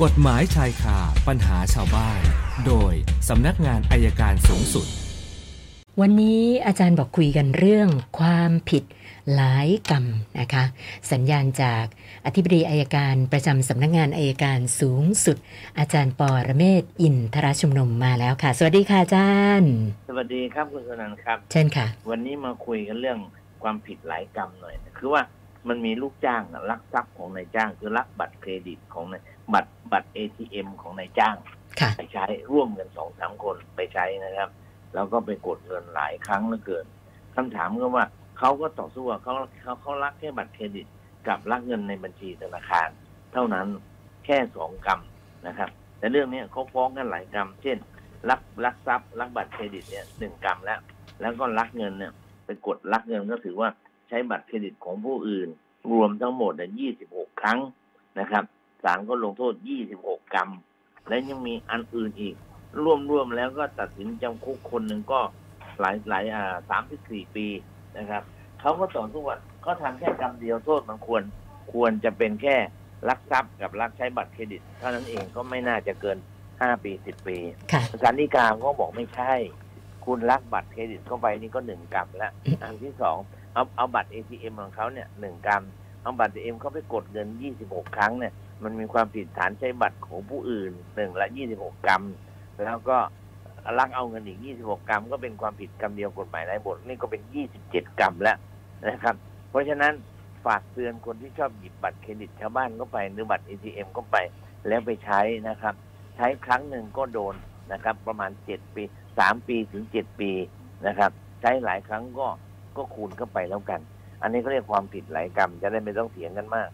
กฎหมายชายคาปัญหาชาวบ้าน โดยสำนักงานอายการสูงสุด วันนี้อาจารย์บอกคุยกันเรื่องความผิดหลายกรรมนะคะ สัญญาณจากอธิบดีอายการประจำสำนักงานอายการสูงสุด อาจารย์ปอระเมศวร์อินทรชุมนุมมาแล้วค่ะ สวัสดีค่ะอาจารย์ สวัสดีครับคุณสนันท์ครับ เช่นค่ะ วันนี้มาคุยกันเรื่องความผิดหลายกรรมหน่อยนะคือว่ามันมีลูกจ้างน่ะลักทรัพย์ของนายจ้างคือลักบัตรเครดิตของนาย บัตรบัตร ATM ของนายจ้างค่ะไปใช้ร่วมกันสองสามคนไปใช้นะครับ แล้วก็ไปกดเงินหลายครั้งเหลือเกินคำถามก็ว่าเขาก็ต่อสู้ว่าเขาเขาเขาลักแค่บัตรเครดิตกับลักเงินในบัญชีธนาคาร เท่านั้นแค่สองกรรมนะครับ แต่เรื่องนี้เขาฟ้องกันหลายกรรม เช่นลักลักทรัพย์ลักบัตรเครดิตเนี่ยหนึ่งกรรมแล้ว แล้วก็ลักเงินเนี่ยไปกดลักเงินก็ถือว่าใช้บัตรเครดิตของผู้อื่น รวมทั้งหมดยี่สิบหกครั้งนะครับ ศาลก็ลงโทษยี่สิบหกกรรมและยังมีอันอื่นอีก ร่วมร่วมแล้วก็ตัดสินจำคุกคนหนึ่งก็หลายหลายอ่าสามสิบสี่ปีนะครับเขาก็ต่อสู้ว่าเขาทำแค่กรรมเดียวโทษมันควรควรจะเป็นแค่ลักทรัพย์กับลักใช้บัตรเครดิต เท่านั้นเองก็ไม่น่าจะเกินห้าปีสิบปีค่ะศาลฎีกาก็บอกไม่ใช่ คุณลักบัตรเครดิตเข้าไปนี่ก็หนึ่งกรรมแล้วอันที่สองเอาเอาบัตร ATM ของเขาเนี่ยหนึ่งกรรม เอาบัตร ATM เขาไปกดเงิน26ครั้งเนี่ยมันมีความผิดฐานใช้บัตรของผู้อื่นหนึ่งละ26กรรมแล้วก็ลักเอาเงินอีก26กรรมก็เป็นความผิดกรรมเดียวกฎหมายในบทนี่ก็เป็น27กรรมแล้วนะครับ เพราะฉะนั้นฝากเตือนคนที่ชอบหยิบบัตรเครดิตชาวบ้านก็ไปหรือบัตร ATM ก็ไปแล้วไปใช้นะครับ ใช้ครั้งหนึ่งก็โดนนะครับ ประมาณ7ปี3ปีถึง7ปีนะครับ ใช้หลายครั้งก็ก็คูณเข้าไปแล้วกัน อันนี้ก็เรียกความผิดหลายกรรม จะได้ไม่ต้องเถียงกันมาก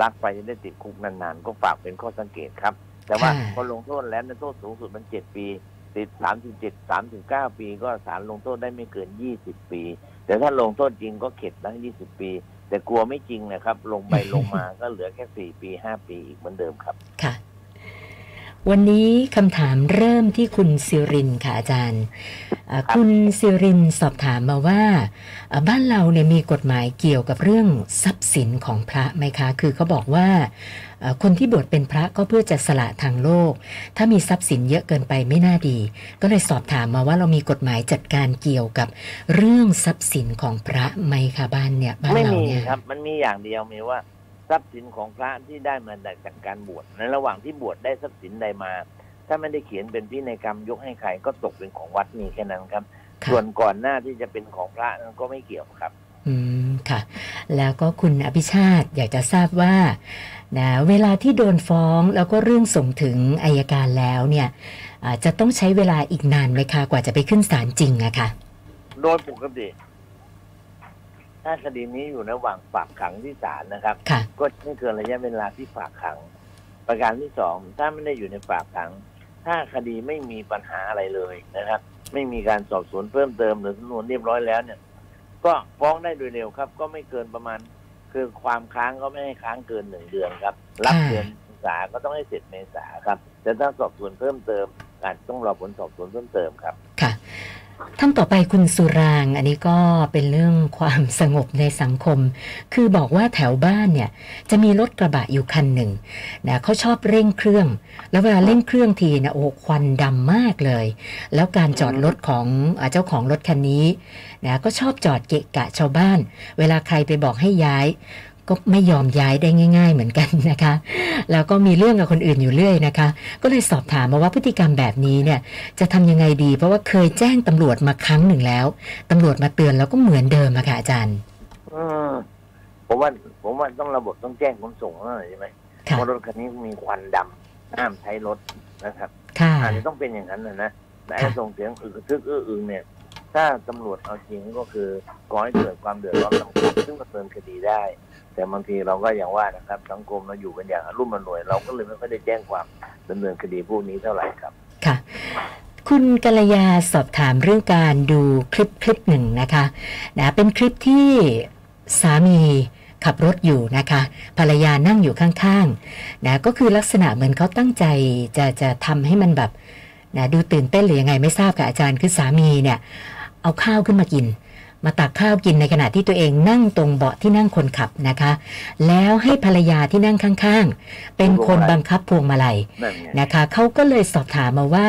ลักไปจะได้ติดคุกนานๆ ก็ฝากเป็นข้อสังเกตครับ แต่ว่าค่ะพอลงโทษแล้วในโทษสูงสุดมัน7ปี ติด37 39ปี ก็ศาลลงโทษได้ไม่เกิน20ปี แต่ถ้าลงโทษจริงก็เข็ดตั้ง20ปี แต่กลัวไม่จริงนะครับ ลงไปลงมาก็เหลือแค่4ปี5ปีอีกเหมือนเดิมครับค่ะ วันนี้คำถามเริ่มที่คุณซิรินค่ะอาจารย์อ่าคุณซิรินสอบถามมาว่าอ่า บ้านเราเนี่ยมีกฎหมายเกี่ยวกับเรื่องทรัพย์สินของพระไหมคะ คือเขาบอกว่าอ่าคนที่บวชเป็นพระก็เพื่อจะสละทางโลก ถ้ามีทรัพย์สินเยอะเกินไปไม่น่าดี ก็เลยสอบถามมาว่าเรามีกฎหมายจัดการเกี่ยวกับเรื่องทรัพย์สินของพระไหมคะบ้านเนี่ยบ้านไม่เรามีเนี่ยครับ มันมีอย่างเดียวมีว่า ทรัพย์สินของพระที่ได้มาจากการบวชในระหว่างที่บวชได้ทรัพย์สินใดมา ถ้าไม่ได้เขียนเป็นพินัยกรรมยกให้ใครก็ตกเป็นของวัดมีแค่นั้นครับค่ะส่วนก่อนหน้าที่จะเป็นของพระนั้นก็ไม่เกี่ยวครับ อืมค่ะ แล้วก็คุณอภิชาติอยากจะทราบว่านะเวลาที่โดนฟ้องแล้วก็เรื่องส่งถึงอายการแล้วเนี่ยอ่าจะต้องใช้เวลาอีกนานไหมคะกว่าจะไปขึ้นศาลจริงอะค่ะโดยปกติ ถ้าคดีนี้อยู่ระหว่างฝากขังที่ศาลนะครับ ค่ะ ก็ไม่เกินระยะเวลาที่ฝากขัง ประการที่สองถ้าไม่ได้อยู่ในฝากขัง ถ้าคดีไม่มีปัญหาอะไรเลยนะครับ ไม่มีการสอบสวนเพิ่มเติมหรือสำนวนเรียบร้อยแล้วเนี่ย ก็ฟ้องได้โดยเร็วครับ ก็ไม่เกินประมาณ คือความค้างก็ไม่ให้ค้างเกินหนึ่งเดือนครับ รับค่ะเดือนเมษาก็ต้องให้เสร็จเมษาครับแต่ถ้าสอบสวนเพิ่มเติมอาจต้องรอผลสอบสวนเพิ่มเติมครับค่ะ ท่านต่อไปคุณสุราง อันนี้ก็เป็นเรื่องความสงบในสังคม คือบอกว่าแถวบ้านเนี่ย จะมีรถกระบะอยู่คันหนึ่งนะเขาชอบเร่งเครื่อง แล้วเวลาเร่งเครื่องทีนะโอ้ควันดำมากเลย แล้วการจอดรถของอเจ้าของรถคันนี้นะก็ชอบจอดเกะกะชาวบ้าน เวลาใครไปบอกให้ย้าย ก็ไม่ยอมย้ายได้ง่าย ๆ เหมือนกันนะคะ แล้วก็มีเรื่องกับคนอื่นอยู่เรื่อยนะคะ ก็เลยสอบถามมาว่าพฤติกรรมแบบนี้เนี่ยจะทำยังไงดี เพราะว่าเคยแจ้งตำรวจมาครั้งหนึ่งแล้วตำรวจมาเตือนแล้วก็เหมือนเดิมอะค่ะอาจารย์อืมผมว่าผมว่าต้องระบบต้องแจ้งขนส่งแล้วหน่อยใช่ไหมค่ะเพราะรถคันนี้มีควันดำห้ามใช้รถนะครับค่ะอาจจะต้องเป็นอย่างนั้นนะนะแต่ไอ้ค่ะส่งเสียงอึกกระทึกอื้ออึงเนี่ย ถ้าตำรวจเอาจริงก็คือก่อให้เกิดความเดือดร้อนสังคมซึ่งดำเนินคดีได้ แต่บางทีเราก็อย่างว่านะครับสังคมเราอยู่กันอย่างรุ่มอร่วย เราก็เลยไม่ค่อยได้แจ้งความดำเนินคดีพวกนี้เท่าไหร่ครับค่ะ คุณกัลยาสอบถามเรื่องการดูคลิปคลิปหนึ่งนะคะนะเป็นคลิปที่สามีขับรถอยู่นะคะ ภรรยานั่งอยู่ข้างๆนะก็คือลักษณะเหมือนเขาตั้งใจจะจะทำให้มันแบบนะดูตื่นเต้นหรือยังไงไม่ทราบค่ะอาจารย์คือสามีเนี่ย เอาข้าวขึ้นมากิน มาตักข้าวกินในขณะที่ตัวเองนั่งตรงเบาะที่นั่งคนขับนะคะ แล้วให้ภรรยาที่นั่งข้างๆ เป็นคนบังคับพวงมาลัยนั่นไงนะคะ เขาก็เลยสอบถามมาว่า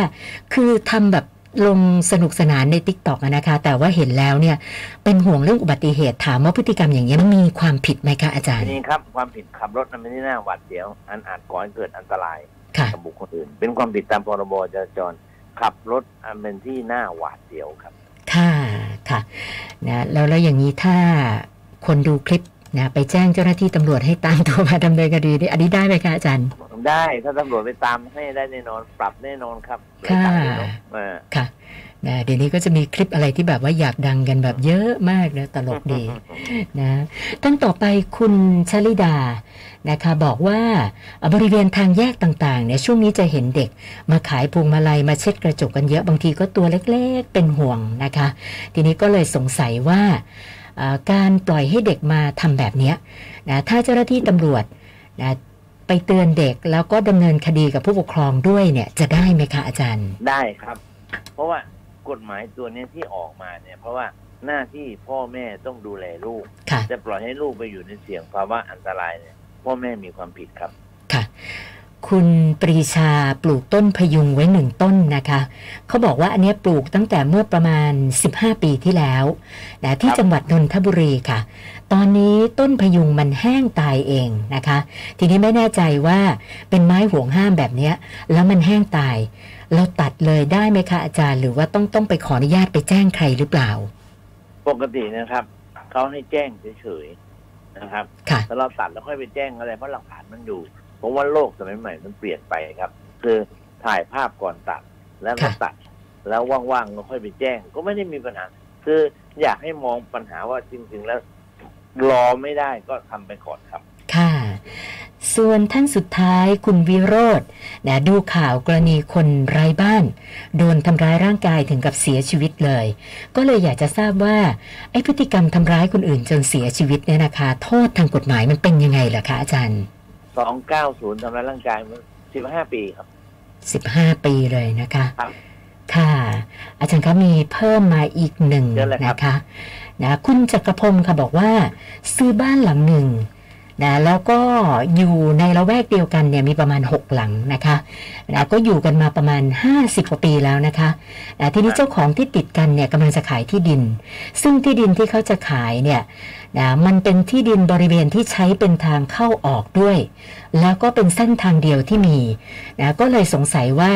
คือทำแบบลงสนุกสนานในติ๊กต็อกนะคะ แต่ว่าเห็นแล้วเนี่ย เป็นห่วงเรื่องอุบัติเหตุถามว่าพฤติกรรมอย่างนี้ยมีความผิดไหมคะอาจารย์นี่ครับความผิดขับรถนั้นไม่ได้น่าหวาดเสียว อันอาจก่อให้เกิดอันตรายค่ะกับบุคคลอื่น เป็นความผิดตามพรบจราจรขับรถอันเป็นที่น่าหวาดเสียวครับ ค่ะค่ะนะแล้วแล้วอย่างนี้ถ้าคนดูคลิปนะไปแจ้งเจ้าหน้าที่ตำรวจให้ตามตัวมาดำเนินคดีนี่อันนี้ได้ไหมคะอาจารย์ ได้ถ้าตำรวจไปตามให้ได้แน่นอนปรับแน่นอนครับค่ะไม่ต่างกันหรอกเออค่ะ นะเดี๋ยวนี้ก็จะมีคลิปอะไรที่แบบว่าอยากดังกันแบบเยอะมากนะตลกดีนะตั้งต่อไปคุณชลิดานะคะบอกว่าเอ่อบริเวณทางแยกต่างๆเนี่ยช่วงนี้จะเห็นเด็ก มาขายพวงมาลัยมาเช็ดกระจกกันเยอะบางทีก็ตัวเล็กๆเป็นห่วงนะคะ ทีนี้ก็เลยสงสัยว่าเอ่อการปล่อยให้เด็กมาทำแบบเนี้ยนะถ้าเจ้าหน้าที่ตำรวจนะไปเตือนเด็กแล้วก็ดำเนินคดีกับผู้ปกครองด้วยเนี่ยจะได้ไหมคะอาจารย์ ได้ครับ เพราะว่า กฎหมายตัวนี้ที่ออกมาเนี่ย เพราะว่าหน้าที่พ่อแม่ต้องดูแลลูกค่ะจะปล่อยให้ลูกไปอยู่ในเสี่ยงภาวะอันตรายเนี่ย พ่อแม่มีความผิดครับ ค่ะคุณปรีชาปลูกต้นพยุงไว้หนึ่งต้นนะคะ เขาบอกว่าอันเนี้ยปลูกตั้งแต่เมื่อประมาณ 15 ปีที่แล้วนะที่ครับจังหวัดนนทบุรีค่ะ ตอนนี้ต้นพยุงมันแห้งตายเองนะคะ ทีนี้ไม่แน่ใจว่าเป็นไม้ห่วงห้ามแบบเนี้ยแล้วมันแห้งตาย เราตัดเลยได้ไหมคะอาจารย์ หรือว่าต้องต้องไปขออนุญาตไปแจ้งใครหรือเปล่า ปกตินะครับเขาให้แจ้งเฉยๆนะครับค่ะแล้วเราตัดแล้วค่อยไปแจ้งอะไรเพราะหลักฐานมันอยู่ ผมว่าโลกสมัยใหม่มันเปลี่ยนไปครับ คือถ่ายภาพก่อนตัดแล้วก็ค่ะตัด แล้วว่างๆก็ค่อยไปแจ้ง ก็ไม่ได้มีปัญหา คืออยากให้มองปัญหาว่าจริง ๆ แล้วรอไม่ได้ก็ทำไปก่อนครับ ค่ะ ส่วนท่านสุดท้ายคุณวิโรธนะดูข่าวกรณีคนไร้บ้าน โดนทำร้ายร่างกายถึงกับเสียชีวิตเลย ก็เลยอยากจะทราบว่า ไอ้พฤติกรรมทำร้ายคนอื่นจนเสียชีวิตเนี่ยนะคะ โทษทางกฎหมายมันเป็นยังไงล่ะคะอาจารย์ สองเก้าศูนย์ทำร้ายร่างกายมันสิบห้าปีครับ15ปีเลยนะคะครับค่ะ อาจารย์คะมีเพิ่มมาอีกหนึ่งเชิญเลยครับนะคะนะคุณจักรพงศ์ค่ะบอกว่า ซื้อบ้านหลังหนึ่ง นะแล้วก็อยู่ในละแวกเดียวกันเนี่ยมีประมาณ 6 หลังนะคะนะก็อยู่กันมาประมาณ 50กว่าปีแล้วนะคะนะทีนี้เจ้าของที่ติดกันเนี่ยกำลังจะขายที่ดิน ซึ่งที่ดินที่เขาจะขายเนี่ยนะมันเป็นที่ดินบริเวณที่ใช้เป็นทางเข้าออกด้วย แล้วก็เป็นเส้นทางเดียวที่มีนะก็เลยสงสัยว่า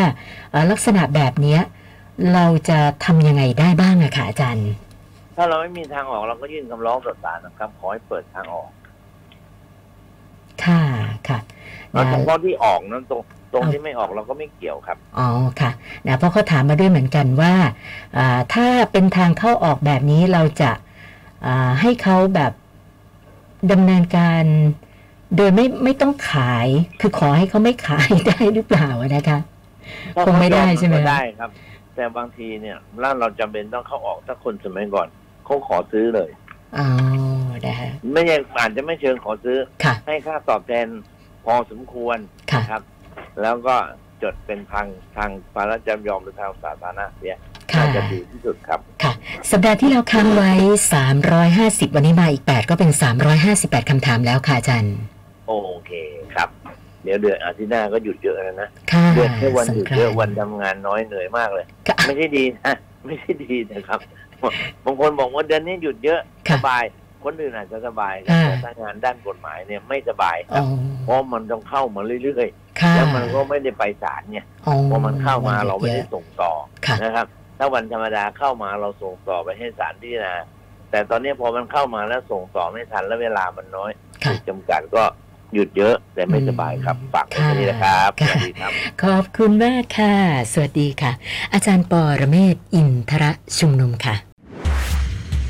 ลักษณะแบบนี้เราจะทำยังไงได้บ้างอะคะอาจารย์ ถ้าเราไม่มีทางออกเราก็ยื่นคำร้องต่อศาลนะครับขอให้เปิดทางออก ค่ะค่ะแล้วนะเฉพาะที่ออกนั้นตรงตรงเอาที่ไม่ออกเราก็ไม่เกี่ยวครับ อ๋อค่ะนะเพราะเขาถามมาด้วยเหมือนกันว่าอ่าถ้าเป็นทางเข้าออกแบบนี้เราจะอ่าให้เขาแบบดำเนินการโดยไม่ไม่ต้องขาย คือขอให้เขาไม่ขายได้หรือเปล่าอะนะคะคงไม่ได้ใช่ไหมก็ได้ครับ แต่บางทีเนี่ยร้านเราจำเป็นต้องเข้าออกถ้าคนสมัยก่อนเขาขอซื้อเลย อ๋อ นะคะไม่ใช่อาจจะไม่เชิงขอซื้อค่ะให้ค่าตอบแทนพอสมควรค่ะนะครับ แล้วก็จดเป็นทางทางภาระจำยอมหรือทางสาธารณะเสียค่ะน่าจะดีที่สุดครับ ค่ะ สัปดาห์ที่เราค้างไว้ 350 วันนี้มาอีก 8 ก็เป็น 358คำถามแล้วค่ะอาจารย์โอเคครับ เดี๋ยวเดือนอาทิตย์หน้าก็หยุดเยอะแล้วนะค่ะเดือนแค่วันหยุดเยอะสงกรานต์วันทำงานน้อยเหนื่อยมากเลยค่ะไม่ใช่ดีนะไม่ใช่ดีนะครับ บางคนบอกว่าเดือนนี้หยุดเยอะสค่ะบาย คนอื่นอาจจะสบายครับอ่าแต่ถ้างานด้านกฎหมายเนี่ยไม่สบายคอ๋รัอบเพราะมันต้องเข้ามาเรื่อยค่ะๆแล้วมันก็ไม่ได้ไปศาลเนี่ยอ๋อพอมันเข้ามาเราไม่ได้ยอะส่งต่อค่ะนะครับ ถ้าวันธรรมดาเข้ามาเราส่งต่อไปให้ศาลพิจารณาแต่ตอนนี้พอมันเข้ามาแล้วส่งต่อไม่ทันแล้วเวลามันน้อยค่ะถูกจำกัดก็หยุดเยอะแต่ไม่สบายครับฝากไว้แค่นี้นะครับสค่ะวัสดีครับ ขอบคุณมากค่ะ สวัสดีค่ะ อาจารย์ปอระเมศวร์อินทระชุมนุมค่ะ